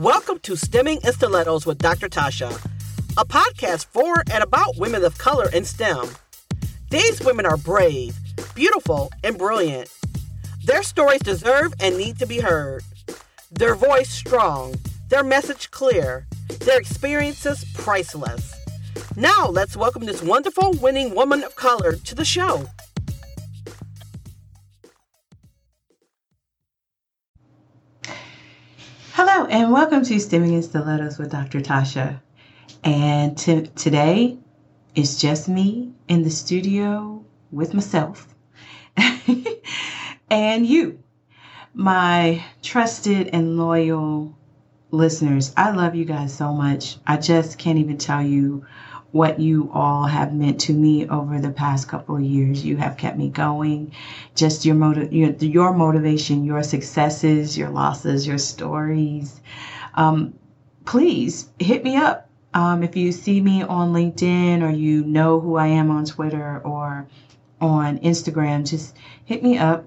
Welcome to Stemming in Stilettos with Dr. Tasha, a podcast for and about women of color in STEM. These women are brave, beautiful, and brilliant. Their stories deserve and need to be heard. Their voice strong, their message clear, their experiences priceless. Now, let's welcome this wonderful winning woman of color to the show. Hello, and welcome to Stemming in Stilettos with Dr. Tasha. And t- today is just me in the studio with myself and you, my trusted and loyal listeners. I love you guys so much. I just can't even tell you what you all have meant to me over the past couple of years. You have kept me going. Just your motive, your, your motivation, your successes, your losses, your stories. Um, please hit me up. Um, if you see me on LinkedIn or you know who I am on Twitter or on Instagram, just hit me up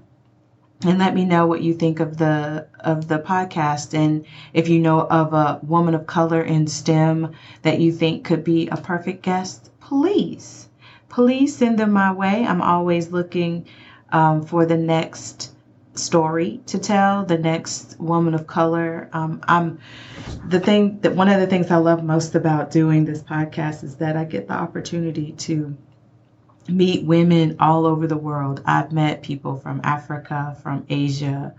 and let me know what you think of the of the podcast and if you know of a woman of color in STEM that you think could be a perfect guest, please, please send them my way. I'm always looking um, for the next story to tell, the next woman of color. Um, I'm the thing that one of the things I love most about doing this podcast is that I get the opportunity to meet women all over the world. I've met people from Africa, from Asia,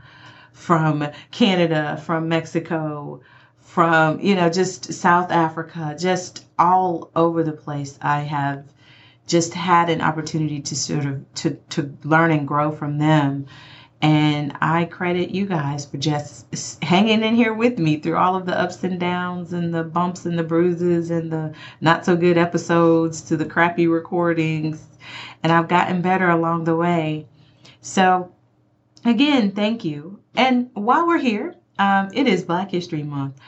from Canada, from Mexico, from, you know, just South Africa, just all over the place. I have just had an opportunity to sort of to to learn and grow from them and I credit you guys for just hanging in here with me through all of the ups and downs and the bumps and the bruises and the not so good episodes to the crappy recordings. And I've gotten better along the way. So, again, thank you. And while we're here, um, it is Black History Month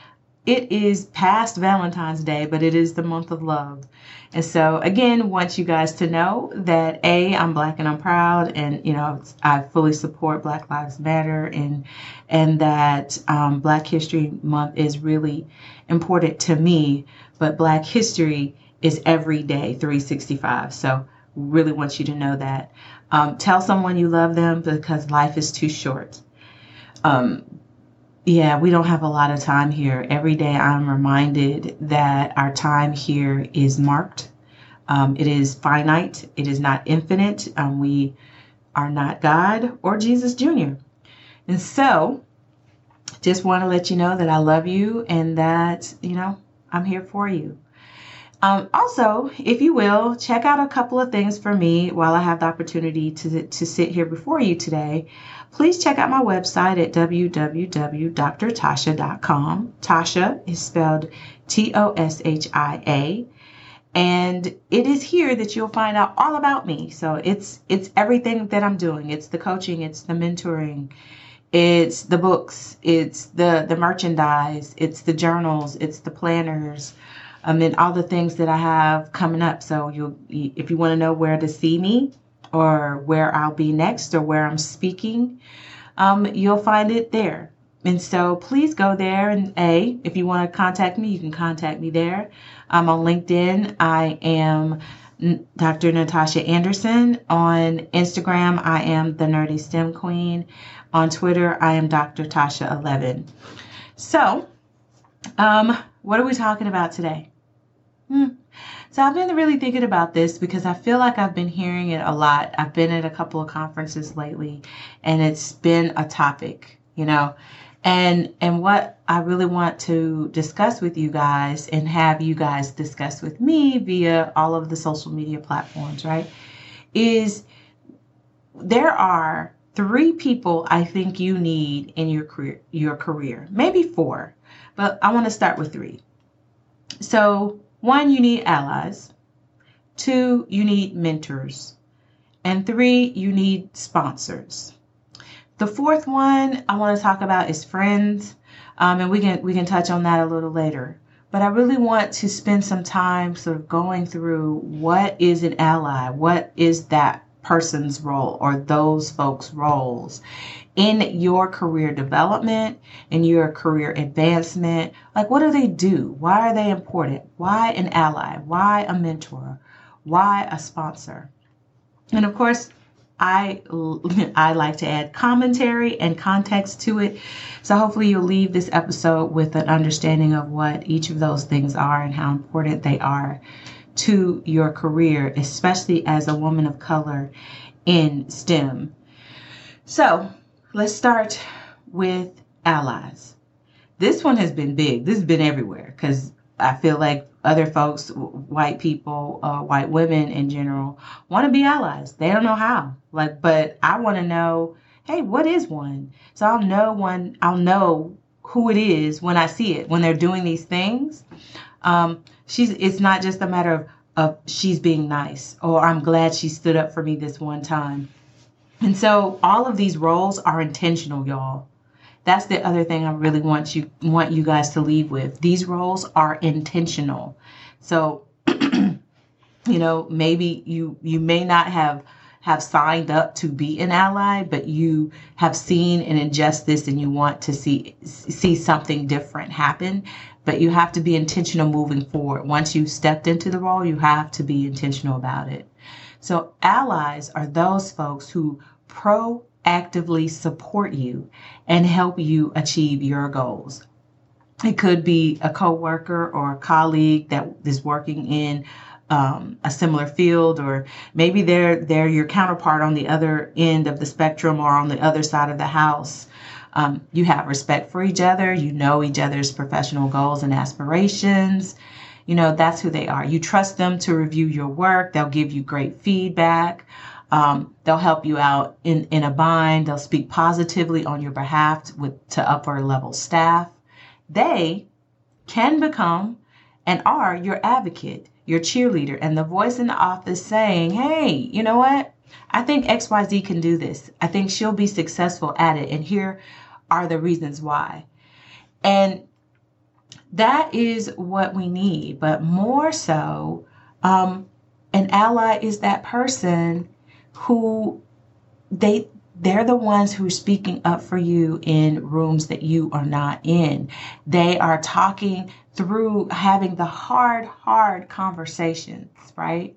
it is past Valentine's Day, but it is the month of love. And so, again, want you guys to know that A, I'm black and I'm proud, and you know, I fully support Black Lives Matter, and and that um, Black History Month is really important to me. But Black History is every day, 365. So, really want you to know that. Um, tell someone you love them because life is too short. Um, yeah, we don't have a lot of time here. Every day I'm reminded that our time here is marked. Um, it is finite, it is not infinite. Um, we are not God or Jesus Jr. And so, just want to let you know that I love you and that, you know, I'm here for you. Um, also, if you will, check out a couple of things for me while I have the opportunity to, to sit here before you today. Please check out my website at www.drtashia.com. Tasha is spelled T O S H I A. And it is here that you'll find out all about me. So it's it's everything that I'm doing. It's the coaching, it's the mentoring, it's the books, it's the the merchandise, it's the journals, it's the planners um, and all the things that I have coming up. So you, if you want to know where to see me or where I'll be next or where I'm speaking, um, you'll find it there. And so please go there and A, if you want to contact me, you can contact me there. I'm on LinkedIn. I am Dr. Natasha Anderson. On Instagram, I am the Nerdy STEM Queen. On Twitter, I am Dr. Tasha11. So, um, what are we talking about today? Hmm. So I've been really thinking about this because I feel like I've been hearing it a lot. I've been at a couple of conferences lately and it's been a topic, you know. And and what I really want to discuss with you guys and have you guys discuss with me via all of the social media platforms, right? Is there are three people I think you need in your career your career. Maybe four, but I want to start with three. So one, you need allies. Two, you need mentors. And three, you need sponsors. The fourth one I want to talk about is friends, um, and we can we can touch on that a little later. But I really want to spend some time sort of going through what is an ally, what is that person's role or those folks' roles in your career development, in your career advancement. Like, what do they do? Why are they important? Why an ally? Why a mentor? Why a sponsor? And of course, I I like to add commentary and context to it. So hopefully you'll leave this episode with an understanding of what each of those things are and how important they are to your career, especially as a woman of color in STEM. So, let's start with allies. This one has been big. This has been everywhere cuz I feel like other folks, white people, uh, white women in general, want to be allies. They don't know how. Like, but I want to know, hey, what is one? So I'll know one. I'll know who it is when I see it when they're doing these things. Um, she's. It's not just a matter of of she's being nice or I'm glad she stood up for me this one time. And so all of these roles are intentional, y'all. That's the other thing I really want you want you guys to leave with. These roles are intentional. So, you know, maybe you you may not have have signed up to be an ally, but you have seen an injustice and you want to see see something different happen. But you have to be intentional moving forward. Once you've stepped into the role, you have to be intentional about it. So allies are those folks who proactively support you and help you achieve your goals. It could be a coworker or a colleague that is working in um, a similar field, or maybe they're they're your counterpart on the other end of the spectrum or on the other side of the house. Um, you have respect for each other. You know each other's professional goals and aspirations. You know that's who they are. You trust them to review your work. They'll give you great feedback. Um, they'll help you out in, in a bind. They'll speak positively on your behalf with to upper level staff. They can become and are your advocate, your cheerleader, and the voice in the office saying, hey, you know what? I think XYZ can do this. I think she'll be successful at it. And here are the reasons why. And that is what we need. But more so, um, an ally is that person who they they're the ones who are speaking up for you in rooms that you are not in. They are talking through having the hard, hard conversations, right?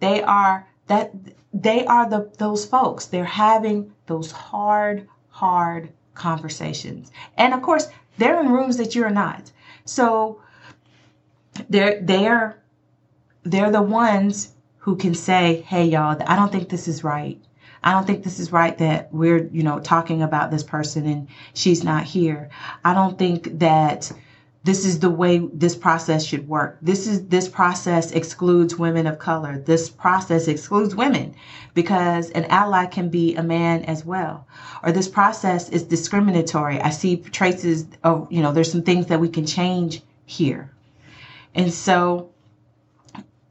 They are that they are the those folks. They're having those hard, hard conversations. And of course, they're in rooms that you're not. So they're they're they're the ones who can say, hey, y'all, I don't think this is right. I don't think this is right that we're, you know, talking about this person and she's not here. I don't think that this is the way this process should work. This is this process excludes women of color. This process excludes women because an ally can be a man as well. Or this process is discriminatory. I see traces of, you know, there's some things that we can change here. And so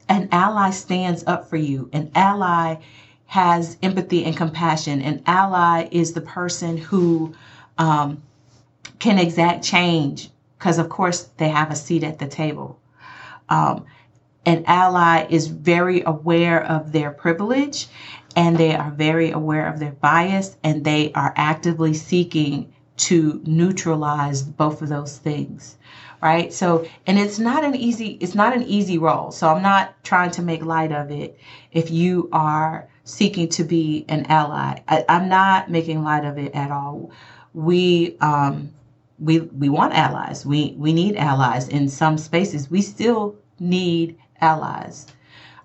an ally stands up for you. An ally has empathy and compassion. An ally is the person who um, can exact change because, of course, they have a seat at the table. Um, an ally is very aware of their privilege and they are very aware of their bias and they are actively seeking to neutralize both of those things right? So and it's not an easy it's not an easy role. So i'm not trying to make light of it if you are seeking to be an ally. I, am not making light of it at all. We um we we want allies. We we need allies in some spaces. We still need allies.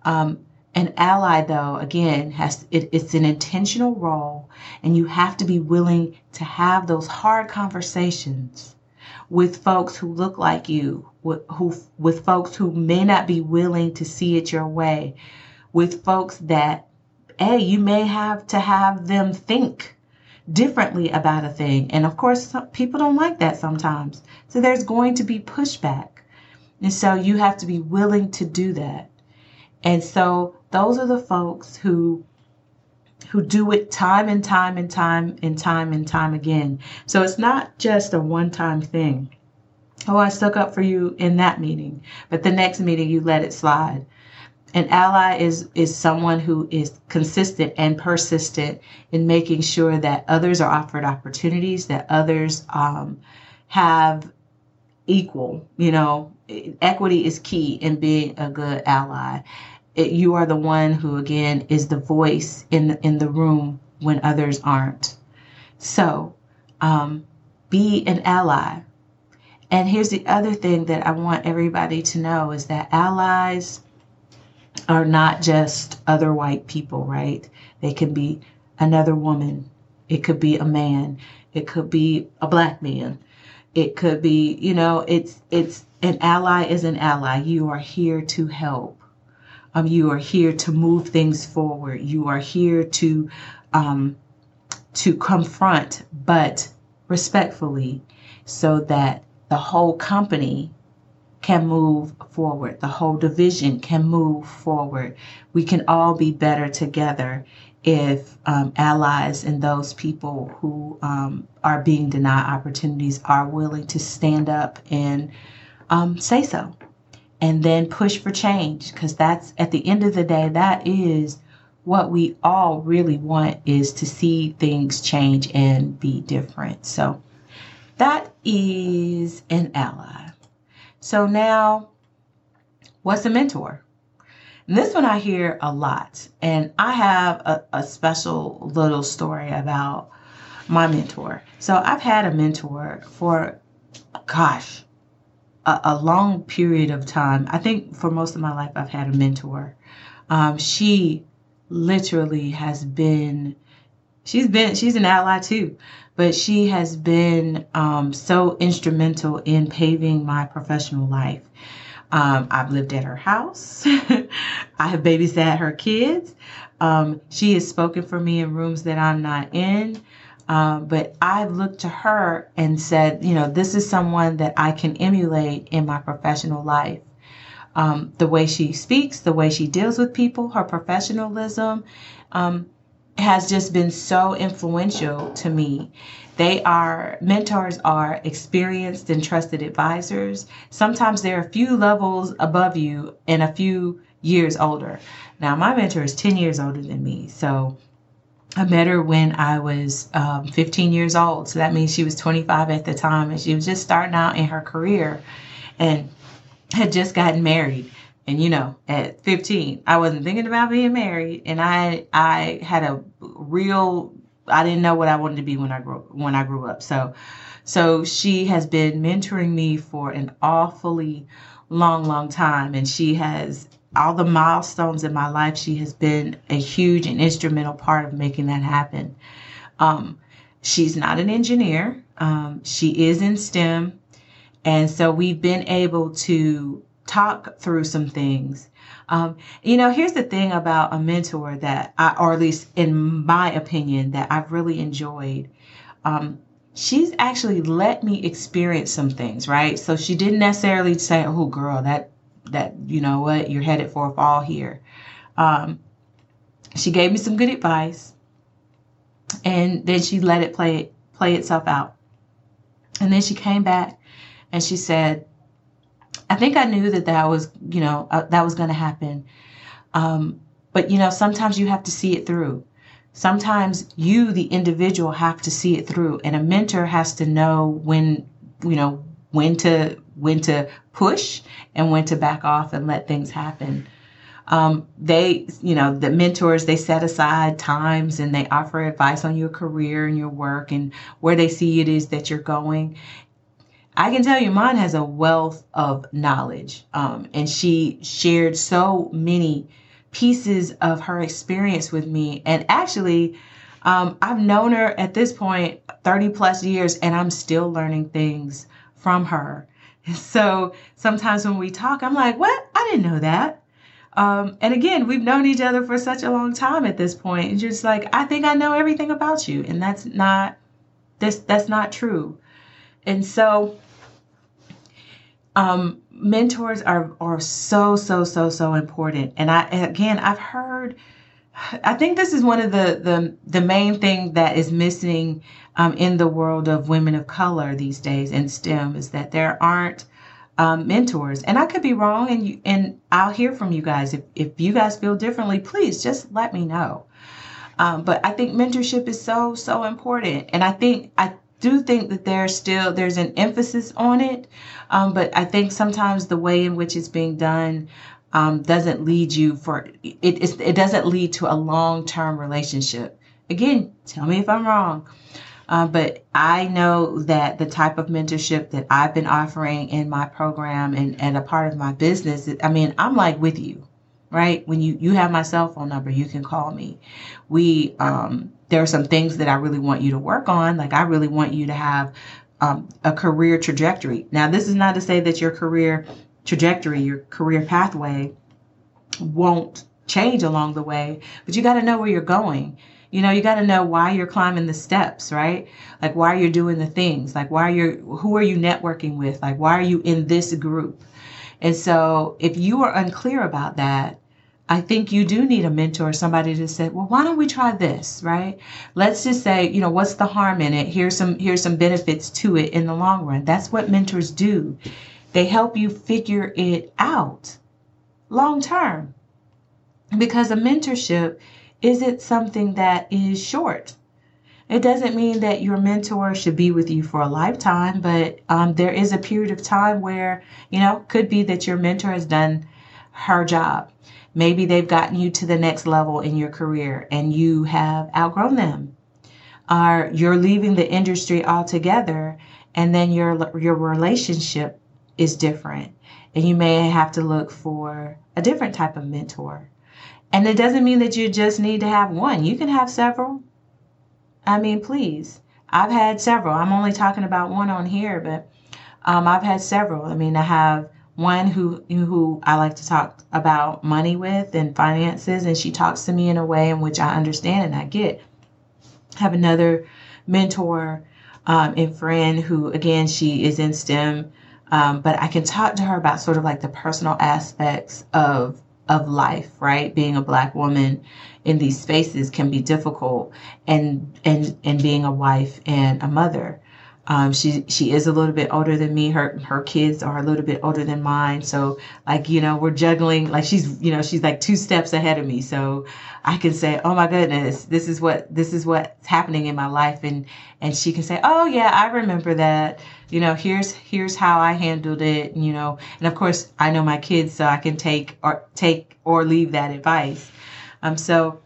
Um an ally though again has it, it's an intentional role and you have to be willing to have those hard conversations with folks who look like you, with, who, with folks who may not be willing to see it your way, with folks that, hey, you may have to have them think differently about a thing. And of course, people don't like that sometimes. So there's going to be pushback. And so you have to be willing to do that. And so those are the folks who who do it time and time and time and time and time again. So it's not just a one time thing. Oh, I stuck up for you in that meeting, but the next meeting you let it slide. An ally is is someone who is consistent and persistent in making sure that others are offered opportunities, that others um, have equal. You know, equity is key in being a good ally. It, you are the one who, again, is the voice in the, in the room when others aren't. So, um, be an ally. And here's the other thing that I want everybody to know is that allies are not just other white people, right? They can be another woman. It could be a man. It could be a black man. It could be, you know, it's it's an ally is an ally. You are here to help. Um, you are here to move things forward. You are here to um, to confront, but respectfully, so that the whole company can move forward. The whole division can move forward. We can all be better together if um, allies and those people who um, are being denied opportunities are willing to stand up and um, say so and then push for change because that's at the end of the day that is what we all really want is to see things change and be different so that is an ally so now, what's a mentor? And this one I hear a lot, and I have a, a special little story about my mentor. So I've had a mentor for, gosh, a, a, long period of time. I think for most of my life, I've had a mentor. Um, she literally has been, she's been, she's an ally too but she has been um, so instrumental in paving my professional life. Um, I've lived at her house. I have babysat her kids. Um, she has spoken for me in rooms that I'm not in. Um, but I've looked to her and said, you know, this is someone that I can emulate in my professional life. Um, the way she speaks, the way she deals with people, her professionalism, um, has just been so influential to me. They are mentors are experienced and trusted advisors. Sometimes they're a few levels above you and a few years older. Now, my mentor is 10 years older than me. So I met her when I was um, 15 years old. So that means she was 25 at the time and she was just starting out in her career and had just gotten married. And you know, at 15, I wasn't thinking about being married, and I I had a real I didn't know what I wanted to be when I grew when I grew up. So so she has been mentoring me for an awfully long, long time, and she has all the milestones in my life. She has been a huge and instrumental part of making that happen. Um, she's not an engineer. Um, she is in STEM, and so we've been able to talk through some things. Um, you know, here's the thing about a mentor that I, or at least in my opinion, that I've really enjoyed. Um, she's actually let me experience some things, right? So she didn't necessarily say, "Oh, girl, that that you know what, you're headed for a fall here." Um, she gave me some good advice, and then she let it play play itself out. And then she came back and she said, I think I knew that that was, you know, uh, that was going to happen. Um, but, you know, sometimes you have to see it through. Sometimes you, the individual, have to see it through, and a mentor has to know when, you know, when to when to push and when to back off and let things happen. Um, they, you know, the mentors, they set aside times and they offer advice on your career and your work and where they see it is that you're going. I can tell you, mine has a wealth of knowledge. Um, and she shared so many pieces of her experience with me. And actually, um, I've known her at this point 30 plus years, and I'm still learning things from her. So sometimes when we talk, I'm like, what? I didn't know that. Um, and again, we've known each other for such a long time at this point. And just like, I think I know everything about you. And that's not this that's not true. And so um, mentors are are so so so so important. And I again I've heard I think this is one of the the the main thing that is missing um, in the world of women of color these days in STEM is that there aren't um, mentors. And I could be wrong, and you and I'll hear from you guys. If if you guys feel differently, please just let me know. Um, but I think mentorship is so so important, and I think I do think that there's still there's an emphasis on it, um, but I think sometimes the way in which it's being done um, doesn't lead you for it. it doesn't lead to a long term relationship. Again, tell me if I'm wrong. Uh, but I know that the type of mentorship that I've been offering in my program and, and a part of my business, I mean, I'm like with you, right? When you, you have my cell phone number, you can call me. We, um, there are some things that I really want you to work on. Like I really want you to have um, a career trajectory. Now, this is not to say that your career trajectory, your career pathway won't change along the way, but you got to know where you're going. You know, you got to know why you're climbing the steps, right? Like why you're doing the things, like why you're, who are you networking with? Like why are you in this group? And so if you are unclear about that, I think you do need a mentor, somebody to say, well, why don't we try this, right? Let's just say, you know, what's the harm in it? Here's some, here's some benefits to it in the long run. That's what mentors do. They help you figure it out long term because a mentorship isn't something that is short. It doesn't mean that your mentor should be with you for a lifetime, but um, there is a period of time where, you know, could be that your mentor has done her job. Maybe they've gotten you to the next level in your career and you have outgrown them. Or you're leaving the industry altogether and then your your relationship is different and you may have to look for a different type of mentor. And it doesn't mean that you just need to have one. You can have several. I mean, please. I've had several. I'm only talking about one on here, but um, I've had several. I mean, I have one who who I like to talk about money with and finances, and she talks to me in a way in which I understand and I get. Have another mentor um, and friend who, again, she is in STEM, um, but I can talk to her about sort of like the personal aspects of of life, right? Being a black woman in these spaces can be difficult, and and and being a wife and a mother. Um, she she is a little bit older than me. Her her kids are a little bit older than mine. So like you know we're juggling. Like she's you know she's like two steps ahead of me. So I can say, oh my goodness, this is what this is what's happening in my life, and and she can say, oh yeah, I remember that. You know, here's here's how I handled it. You know, and of course I know my kids, so I can take or take or leave that advice. Um, so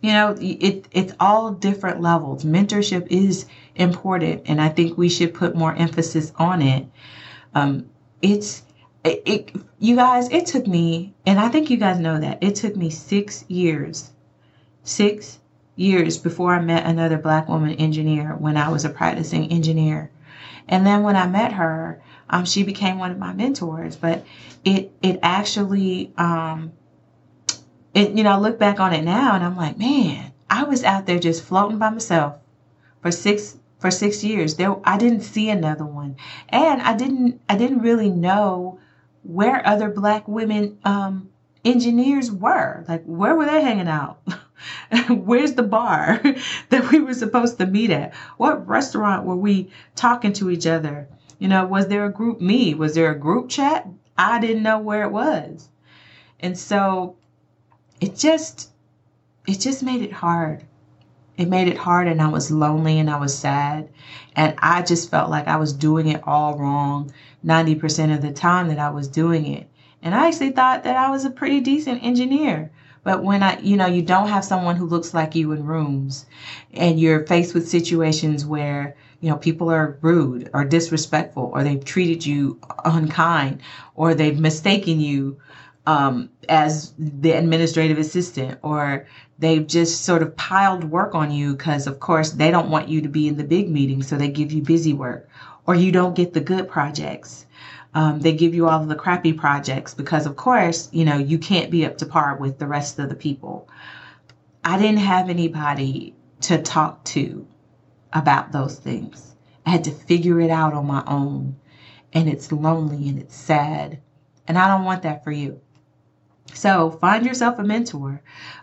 you know, it it's all different levels. Mentorship is important, and I think we should put more emphasis on it. Um, it's it, it, you guys. It took me, and I think you guys know that it took me six years, six years before I met another black woman engineer when I was a practicing engineer, and then when I met her, um, she became one of my mentors. But it it actually um, it you know I look back on it now and I'm like, man, I was out there just floating by myself for six for six years. There, I didn't see another one, and I didn't. I didn't really know where other black women um, engineers were. Like, where were they hanging out? Where's the bar that we were supposed to meet at? What restaurant were we talking to each other? You know, was there a GroupMe? Was there a group chat? I didn't know where it was. And so it just it just made it hard it made it hard and I was lonely and I was sad. And I just felt like I was doing it all wrong 90% of the time that I was doing it. And I actually thought that I was a pretty decent engineer. But when I, you know, you don't have someone who looks like you in rooms and you're faced with situations where, you know, people are rude or disrespectful or they've treated you unkind or they've mistaken you um, as the administrative assistant, or they've just sort of piled work on you because, of course, they don't want you to be in the big meeting, so they give you busy work, or you don't get the good projects. Um, they give you all of the crappy projects because, of course, you know, you can't be up to par with the rest of the people. I didn't have anybody to talk to about those things. I had to figure it out on my own. And it's lonely and it's sad. And I don't want that for you. So find yourself a mentor.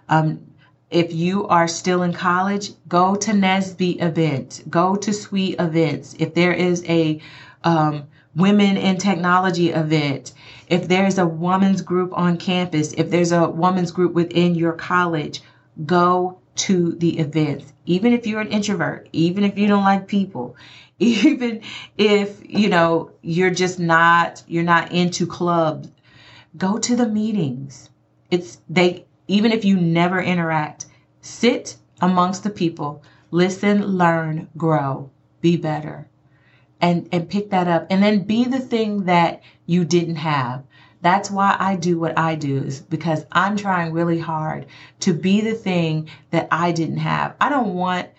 Um, if you are still in college, go to NSBE event, go to SWE events. If there is a um, women in technology event, if there's a woman's group on campus, if there's a woman's group within your college, go to the events. Even if you're an introvert, even if you don't like people, even if, you know, you're just not you're not into clubs, go to the meetings. It's they even if you never interact, sit amongst the people, listen, learn, grow, be better. And and pick that up and then be the thing that you didn't have. That's why I do what I do is because I'm trying really hard to be the thing that I didn't have. I don't want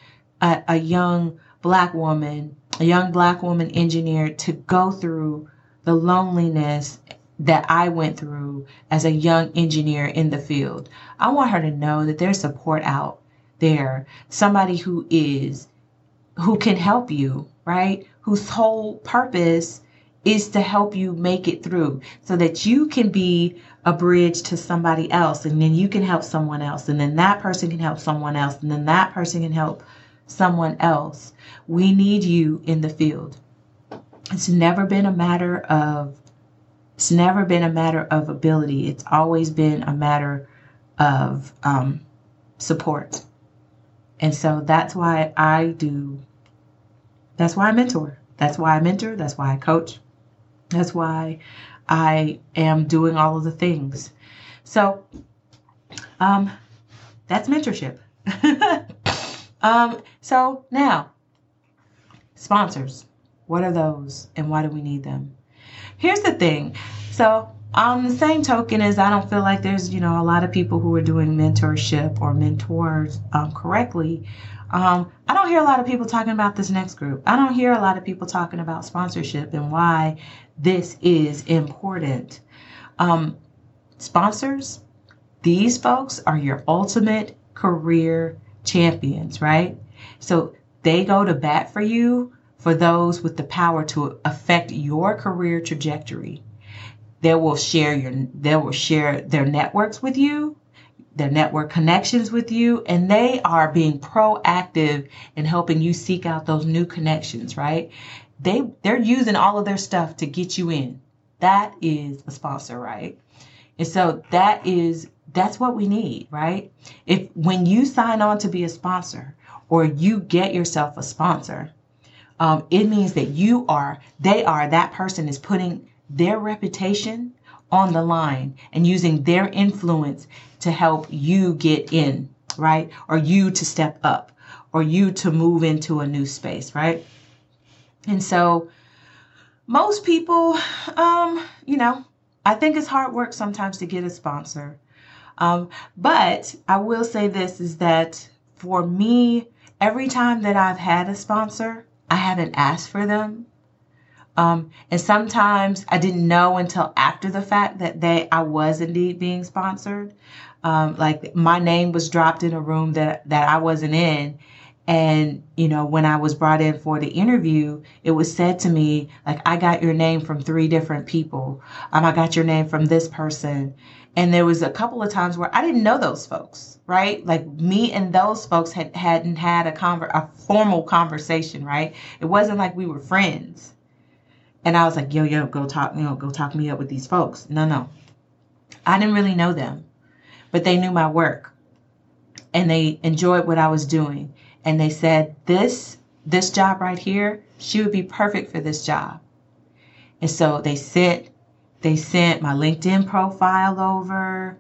a, a young black woman, a young black woman engineer to go through the loneliness that I went through as a young engineer in the field. I want her to know that there's support out there, somebody who is, who can help you, right? Whose whole purpose is to help you make it through so that you can be a bridge to somebody else and then you can help someone else and then that person can help someone else and then that person can help someone else. We need you in the field. It's never been a matter of it's never been a matter of ability. It's always been a matter of um, support. And so that's why I do, that's why I mentor. That's why I mentor. That's why I coach. That's why I am doing all of the things. So, um, that's mentorship. um, so now, sponsors. What are those and why do we need them? Here's the thing. So, on the same token as I don't feel like there's, you know, a lot of people who are doing mentorship or mentors um, correctly. Um, I don't hear a lot of people talking about this next group. I don't hear a lot of people talking about sponsorship and why this is important. Um, sponsors, these folks are your ultimate career champions, right? So they go to bat for you for those with the power to affect your career trajectory. They will share your they will share their networks with you, their network connections with you, and they are being proactive in helping you seek out those new connections, right? They they're using all of their stuff to get you in. That is a sponsor, right? And so that is that's what we need, right? If when you sign on to be a sponsor or you get yourself a sponsor, um, it means that you are, they are, that person is putting their reputation on the line and using their influence to help you get in, right? Or you to step up or you to move into a new space, right? And so most people, um, you know, I think it's hard work sometimes to get a sponsor. Um, but I will say this is that for me, every time that I've had a sponsor, I haven't asked for them. Um, and sometimes I didn't know until after the fact that they I was indeed being sponsored. Um, like my name was dropped in a room that that I wasn't in, and you know when I was brought in for the interview, it was said to me like I got your name from three different people. Um, I got your name from this person, and there was a couple of times where I didn't know those folks, right? Like me and those folks had hadn't had a conver- a formal conversation, right? It wasn't like we were friends. And I was like, yo, yo, go talk, you know, go talk me up with these folks. No, no. I didn't really know them, but they knew my work and they enjoyed what I was doing. And they said, this, this job right here, she would be perfect for this job. And so they sent they sent my LinkedIn profile over.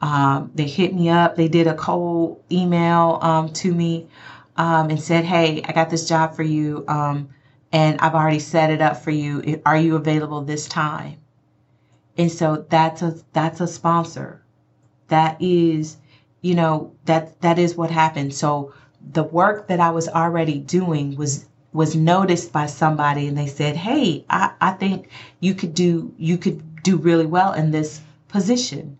Um, they hit me up. They did a cold email um, to me um, and said, "Hey, I got this job for you, um, and I've already set it up for you. Are you available this time?" And so that's a that's a sponsor. That is, you know, that that is what happened. So the work that I was already doing was was noticed by somebody and they said, Hey, I, I think you could do you could do really well in this position.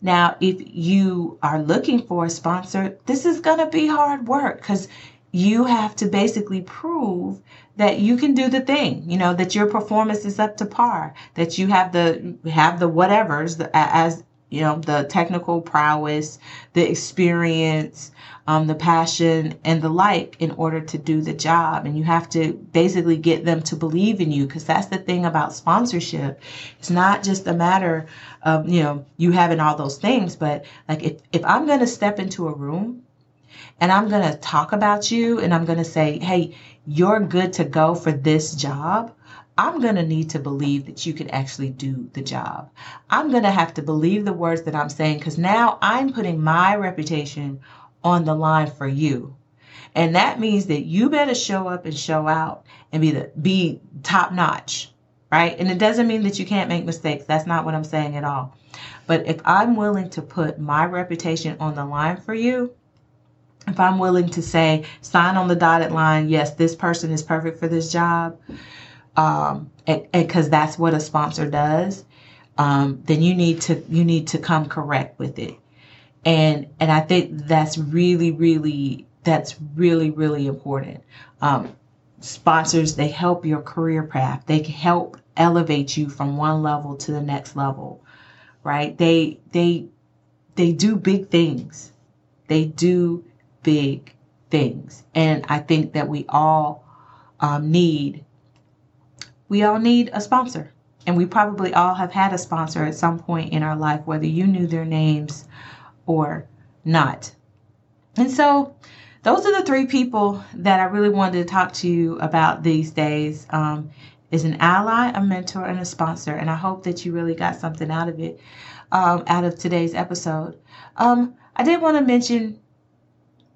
Now, if you are looking for a sponsor, this is gonna be hard work because you have to basically prove that you can do the thing you know that your performance is up to par that you have the have the whatevers as you know, the technical prowess, the experience, um, the passion, and the like in order to do the job. And you have to basically get them to believe in you because that's the thing about sponsorship. It's not just a matter of, you know, you having all those things, but like if, if I'm going to step into a room and I'm going to talk about you and I'm going to say, hey, you're good to go for this job. I'm going to need to believe that you can actually do the job. I'm going to have to believe the words that I'm saying because now I'm putting my reputation on the line for you. And that means that you better show up and show out and be the be top notch, right? And it doesn't mean that you can't make mistakes. That's not what I'm saying at all. But if I'm willing to put my reputation on the line for you, if I'm willing to say, sign on the dotted line, yes, this person is perfect for this job, um, and because that's what a sponsor does, um, then you need to you need to come correct with it and and I think that's really really that's really really important. Um, sponsors they help your career path. They help elevate you from one level to the next level, right? They they they do big things. They do big things, and I think that we all um, need we all need a sponsor. And we probably all have had a sponsor at some point in our life, whether you knew their names or not. And so, those are the three people that I really wanted to talk to you about these days. Um, is an ally, a mentor, and a sponsor. And I hope that you really got something out of it, um, out of today's episode. Um, I did want to mention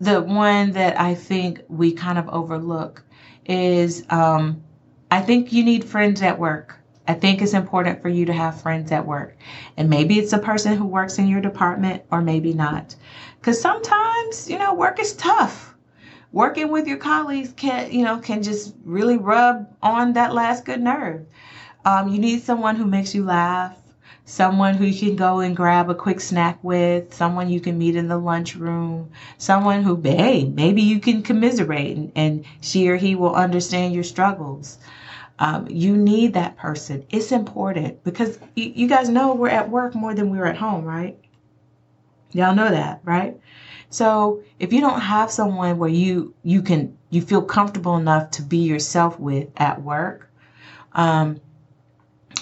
the one that I think we kind of overlook is um, I think you need friends at work. I think it's important for you to have friends at work. And maybe it's a person who works in your department or maybe not. Because sometimes, you know, work is tough. Working with your colleagues can, you know, can just really rub on that last good nerve. Um, you need someone who makes you laugh, someone who you can go and grab a quick snack with, someone you can meet in the lunchroom, someone who, hey, maybe you can commiserate and, and she or he will understand your struggles. Um, you need that person. It's important because you, you guys know we're at work more than we're at home, right? Y'all know that, right? So if you don't have someone where you you can you feel comfortable enough to be yourself with at work, um,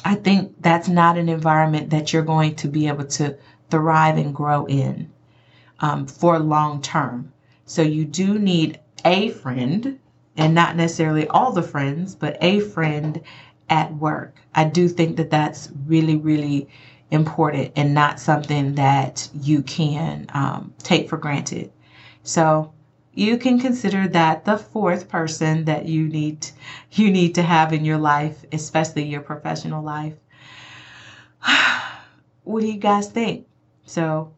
I think that's not an environment that you're going to be able to thrive and grow in um, for long term. So you do need a friend and not necessarily all the friends, but a friend at work. I do think that that's really, really important and not something that you can um, take for granted. So you can consider that the fourth person that you need you need to have in your life, especially your professional life. what do you guys think? So,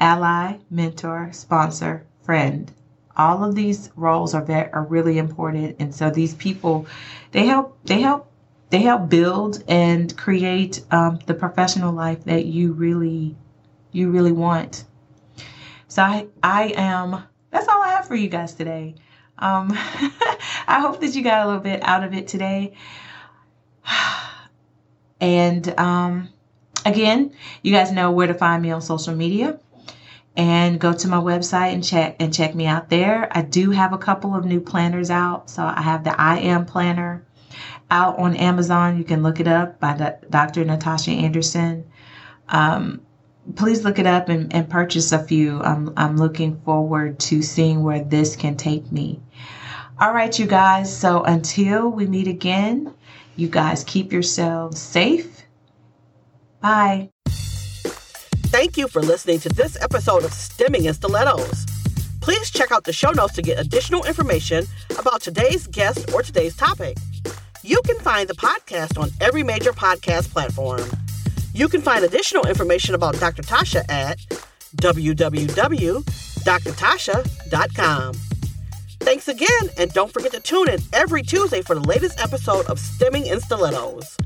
ally, mentor, sponsor, friend all of these roles are that are really important. And so these people they help they help they help build and create um, the professional life that you really you really want. So i i am that's all i have for you guys today. Um, i hope that you got a little bit out of it today. And um, again you guys know where to find me on social media and go to my website and check and check me out there. I do have a couple of new planners out. So I have the I Am planner out on Amazon. You can look it up by Dr. Natasha Anderson. Um, please look it up and, and purchase a few. I'm, I'm looking forward to seeing where this can take me. All right, you guys. So until we meet again, you guys keep yourselves safe. Bye. Thank you for listening to this episode of Stemming in Stilettos. Please check out the show notes to get additional information about today's guest or today's topic. You can find the podcast on every major podcast platform. You can find additional information about Dr. Tasha at www.drtasha.com. Thanks again, and don't forget to tune in every Tuesday for the latest episode of Stemming in Stilettos.